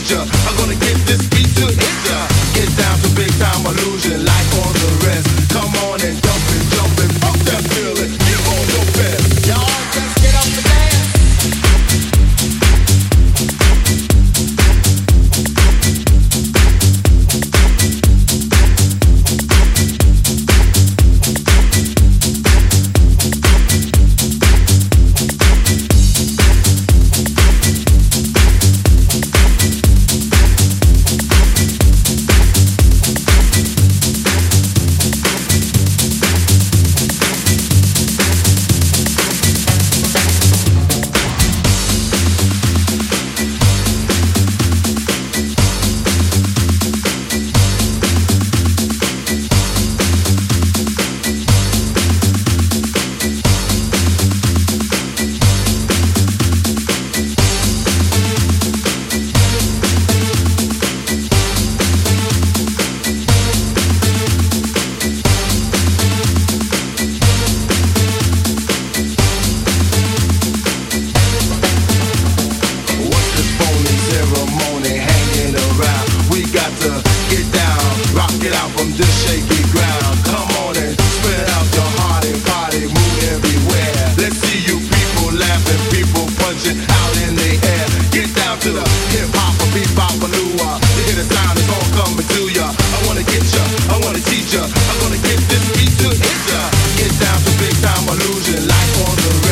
procedure. get down to big time illusion. Life on the